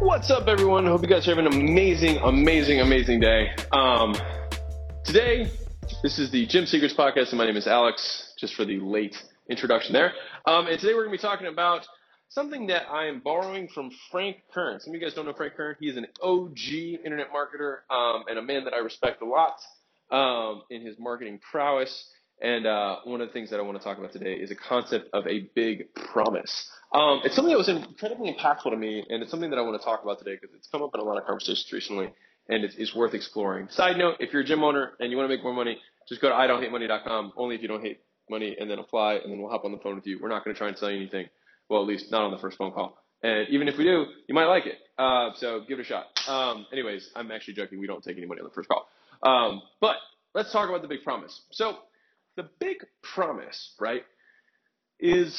What's up, everyone? Hope you guys are having an amazing, amazing, amazing day. Um, today, this is the Gym Secrets Podcast, and my name is Alex, just for the late introduction there. Um, and today we're going to be talking about something that I am borrowing from Frank Kern. Some of you guys don't know Frank Kern. He is an OG internet marketer um, and a man that I respect a lot um, in his marketing prowess. And uh, one of the things that I want to talk about today is a concept of a big promise. Um, it's something that was incredibly impactful to me, and it's something that I want to talk about today because it's come up in a lot of conversations recently, and it's, it's worth exploring. Side note: If you're a gym owner and you want to make more money, just go to idon'thatemoney.com. Only if you don't hate money, and then apply, and then we'll hop on the phone with you. We're not going to try and sell you anything. Well, at least not on the first phone call. And even if we do, you might like it. Uh, so give it a shot. Um, anyways, I'm actually joking. We don't take any money on the first call. Um, but let's talk about the big promise. So the big promise, right, is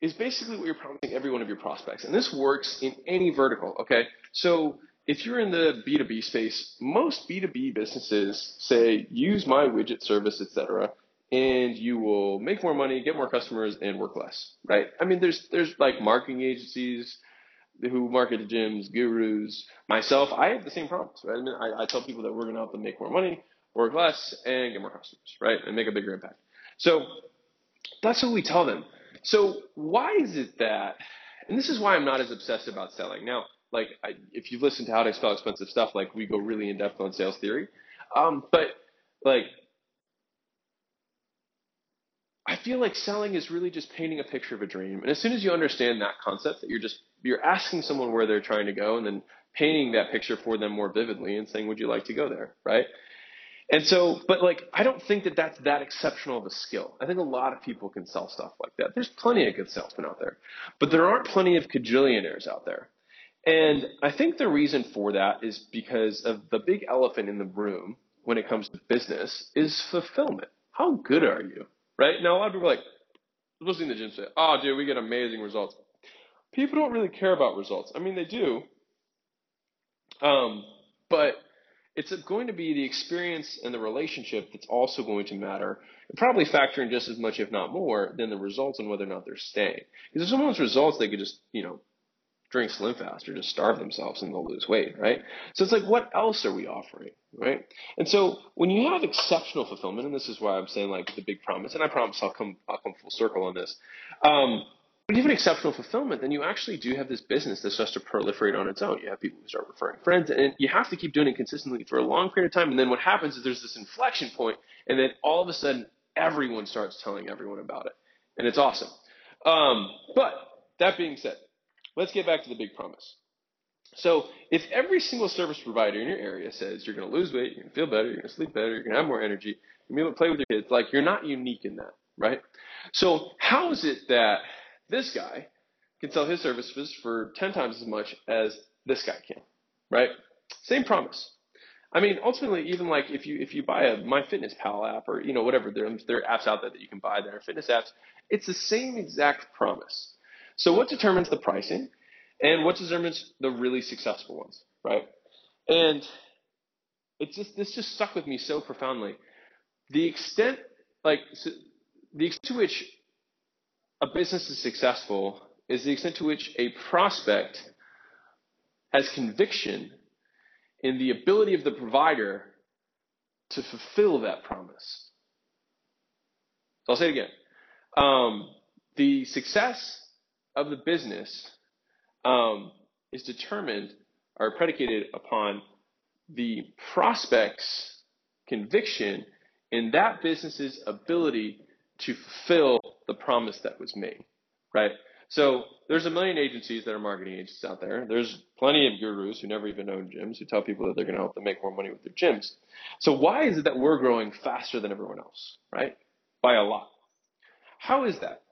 is basically what you're promising every one of your prospects. And this works in any vertical, okay? So if you're in the B2B space, most B2B businesses say use my widget service, etc., and you will make more money, get more customers, and work less, right? I mean, there's there's like marketing agencies who market to gyms, gurus. Myself, I have the same promise, right? I mean, I, I tell people that we're going to help them make more money, work less, and get more customers, right? And make a bigger impact. So that's what we tell them. So why is it that, and this is why I'm not as obsessed about selling. Now, like I, if you've listened to how to sell expensive stuff, like we go really in depth on sales theory. Um, but like, I feel like selling is really just painting a picture of a dream. And as soon as you understand that concept, that you're just you're asking someone where they're trying to go, and then painting that picture for them more vividly, and saying, "Would you like to go there?" Right? And so, but like, I don't think that that's that exceptional of a skill. I think a lot of people can sell stuff like that. There's plenty of good salesmen out there, but there aren't plenty of cajillionaires out there. And I think the reason for that is because of the big elephant in the room when it comes to business is fulfillment. How good are you? Right? Now, a lot of people are like, listening to the gym say, oh, dude, we get amazing results. People don't really care about results. I mean, they do. Um, but it's going to be the experience and the relationship that's also going to matter and probably factor in just as much, if not more, than the results and whether or not they're staying. Because if someone's results, they could just, you know, drink Slim Fast or just starve themselves and they'll lose weight, right? So it's like, what else are we offering, right? And so when you have exceptional fulfillment, and this is why I'm saying like the big promise, and I promise I'll come, I'll come full circle on this. Um, when you have an exceptional fulfillment, then you actually do have this business that starts to proliferate on its own. You have people who start referring friends, and you have to keep doing it consistently for a long period of time. And then what happens is there's this inflection point, and then all of a sudden everyone starts telling everyone about it, and it's awesome. Um, but that being said, let's get back to the big promise. So if every single service provider in your area says you're going to lose weight, you're going to feel better, you're going to sleep better, you're going to have more energy, you're going to be able to play with your kids, like you're not unique in that, right? So how is it that this guy can sell his services for 10 times as much as this guy can, right? Same promise. I mean, ultimately, even like if you if you buy a MyFitnessPal app or you know whatever there there are apps out there that you can buy that are fitness apps, it's the same exact promise. So what determines the pricing, and what determines the really successful ones, right? And it's just this just stuck with me so profoundly. The extent like so the extent to which a business is successful is the extent to which a prospect has conviction in the ability of the provider to fulfill that promise. So I'll say it again. Um, the success of the business um, is determined or predicated upon the prospect's conviction in that business's ability to fulfill the promise that was made, right? So there's a million agencies that are marketing agencies out there. There's plenty of gurus who never even own gyms who tell people that they're going to help them make more money with their gyms. So why is it that we're growing faster than everyone else, right? By a lot. How is that?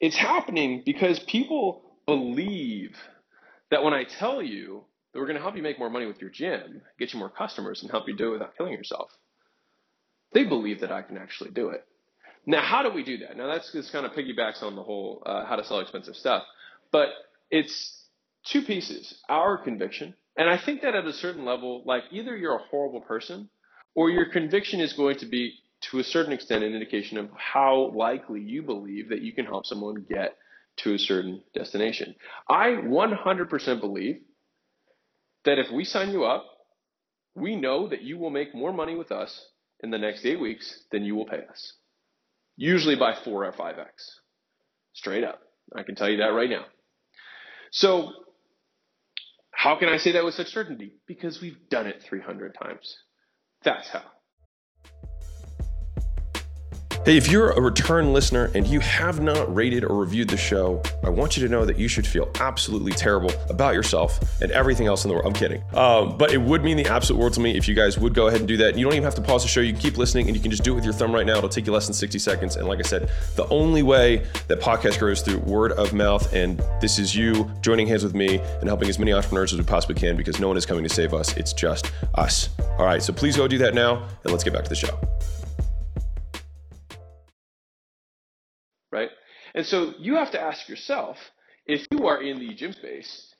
It's happening because people believe that when I tell you that we're going to help you make more money with your gym, get you more customers, and help you do it without killing yourself, they believe that I can actually do it. Now, how do we do that? Now, that's just kind of piggybacks on the whole uh, how to sell expensive stuff, but it's two pieces: our conviction, and I think that at a certain level, like either you're a horrible person, or your conviction is going to be, to a certain extent, an indication of how likely you believe that you can help someone get to a certain destination. I 100% believe that if we sign you up, we know that you will make more money with us in the next eight weeks than you will pay us. Usually by four or five X. Straight up. I can tell you that right now. So, how can I say that with such certainty? Because we've done it 300 times. That's how. Hey, if you're a return listener and you have not rated or reviewed the show, I want you to know that you should feel absolutely terrible about yourself and everything else in the world. I'm kidding. Um, but it would mean the absolute world to me if you guys would go ahead and do that. You don't even have to pause the show. You can keep listening and you can just do it with your thumb right now. It'll take you less than 60 seconds. And like I said, the only way that podcast grows through word of mouth. And this is you joining hands with me and helping as many entrepreneurs as we possibly can because no one is coming to save us. It's just us. All right. So please go do that now and let's get back to the show. And so you have to ask yourself if you are in the gym space,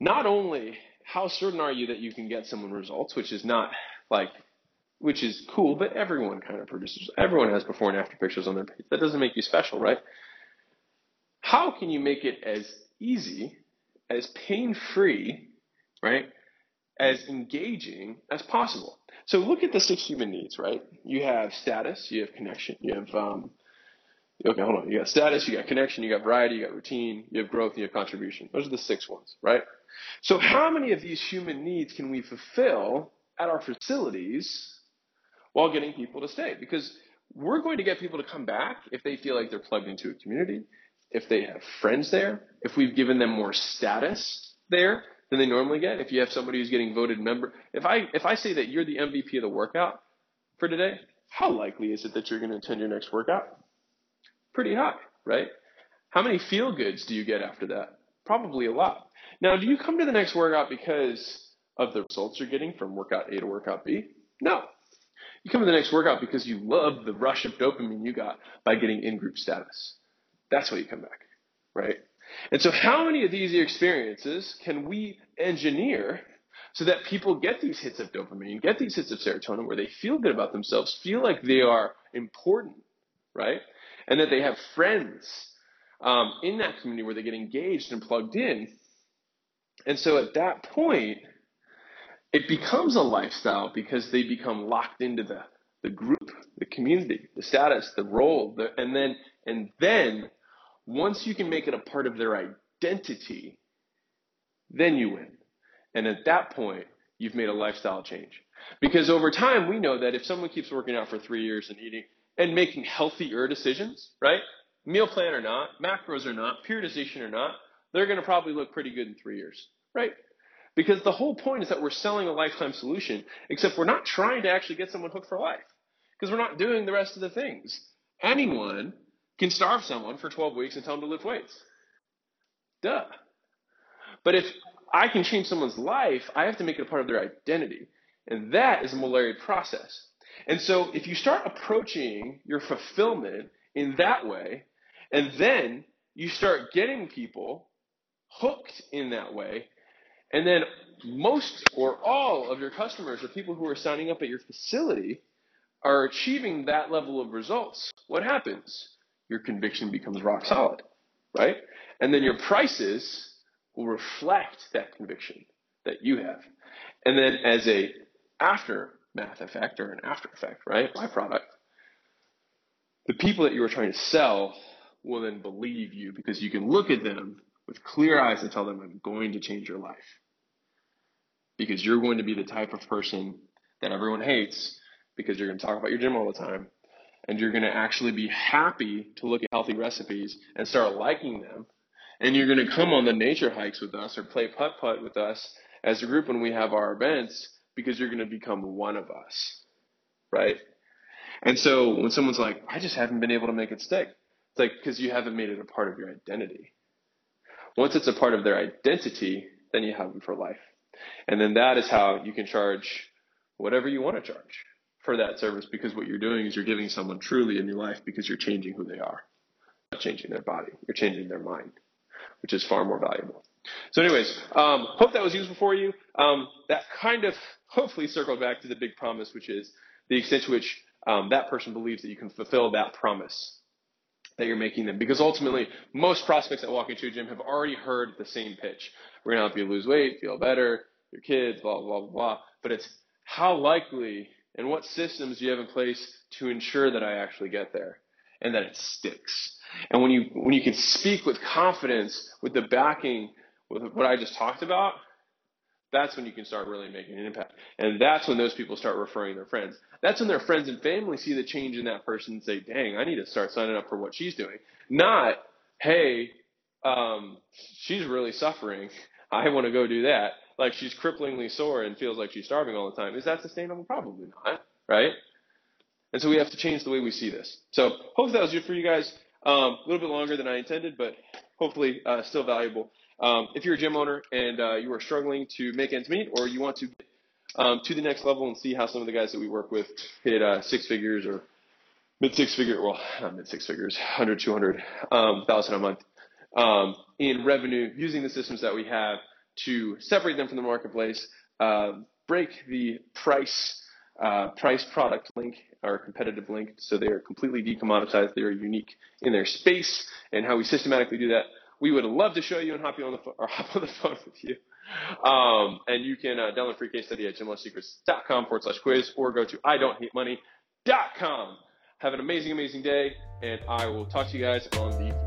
not only how certain are you that you can get someone results, which is not like, which is cool, but everyone kind of produces, everyone has before and after pictures on their page. That doesn't make you special, right? How can you make it as easy, as pain free, right? As engaging as possible. So look at the six human needs, right? You have status, you have connection, you have um, Okay, hold on. You got status, you got connection, you got variety, you got routine, you have growth, and you have contribution. Those are the six ones, right? So how many of these human needs can we fulfill at our facilities while getting people to stay? Because we're going to get people to come back if they feel like they're plugged into a community, if they have friends there, if we've given them more status there than they normally get. If you have somebody who's getting voted member, if I if I say that you're the MVP of the workout for today, how likely is it that you're going to attend your next workout? Pretty high, right? How many feel goods do you get after that? Probably a lot. Now, do you come to the next workout because of the results you're getting from workout A to workout B? No. You come to the next workout because you love the rush of dopamine you got by getting in group status. That's why you come back, right? And so, how many of these experiences can we engineer so that people get these hits of dopamine, get these hits of serotonin where they feel good about themselves, feel like they are important, right? And that they have friends um, in that community where they get engaged and plugged in. And so at that point, it becomes a lifestyle because they become locked into the, the group, the community, the status, the role, the, and then and then once you can make it a part of their identity, then you win. And at that point, you've made a lifestyle change. Because over time, we know that if someone keeps working out for three years and eating and making healthier decisions, right? Meal plan or not, macros or not, periodization or not, they're going to probably look pretty good in three years, right? Because the whole point is that we're selling a lifetime solution, except we're not trying to actually get someone hooked for life because we're not doing the rest of the things. Anyone can starve someone for 12 weeks and tell them to lift weights. Duh. But if I can change someone's life, I have to make it a part of their identity. And that is a multi process. And so if you start approaching your fulfillment in that way, and then you start getting people hooked in that way, and then most or all of your customers or people who are signing up at your facility are achieving that level of results, what happens? Your conviction becomes rock solid, right? And then your prices will reflect that conviction that you have. And then as a after math effect or an after effect, right? Byproduct. The people that you are trying to sell will then believe you because you can look at them with clear eyes and tell them, I'm going to change your life. Because you're going to be the type of person that everyone hates because you're going to talk about your gym all the time. And you're going to actually be happy to look at healthy recipes and start liking them. And you're going to come on the nature hikes with us or play putt putt with us as a group when we have our events because you're going to become one of us, right? And so when someone's like, I just haven't been able to make it stick, it's like, because you haven't made it a part of your identity. Once it's a part of their identity, then you have them for life. And then that is how you can charge whatever you want to charge for that service because what you're doing is you're giving someone truly a new life because you're changing who they are, not changing their body. You're changing their mind, which is far more valuable. So, anyways, um, hope that was useful for you. Um, that kind of hopefully circle back to the big promise, which is the extent to which um, that person believes that you can fulfill that promise. that you're making them. Because ultimately, most prospects that walk into a gym have already heard the same pitch. We're going to help you lose weight, feel better, your kids, blah, blah, blah, blah. But it's how likely and what systems do you have in place to ensure that I actually get there and that it sticks. And when you, when you can speak with confidence, with the backing, with what I just talked about, that's when you can start really making an impact. And that's when those people start referring their friends. That's when their friends and family see the change in that person and say, dang, I need to start signing up for what she's doing. Not, hey, um, she's really suffering. I want to go do that. Like she's cripplingly sore and feels like she's starving all the time. Is that sustainable? Probably not, right? And so we have to change the way we see this. So hopefully that was good for you guys. Um, a little bit longer than I intended, but hopefully uh, still valuable. Um, if you're a gym owner and uh, you are struggling to make ends meet, or you want to um, to the next level and see how some of the guys that we work with hit uh, six figures or mid six figure, well, not mid six figures, 100, 200, um, thousand a month um, in revenue using the systems that we have to separate them from the marketplace, uh, break the price uh, price product link or competitive link so they are completely decommoditized. They are unique in their space and how we systematically do that we would love to show you and hop you on the phone or hop on the phone with you. Um, and you can uh, download free case study at gymlaunchsecrets.com forward slash quiz or go to I don't hate money.com. Have an amazing, amazing day, and I will talk to you guys on the.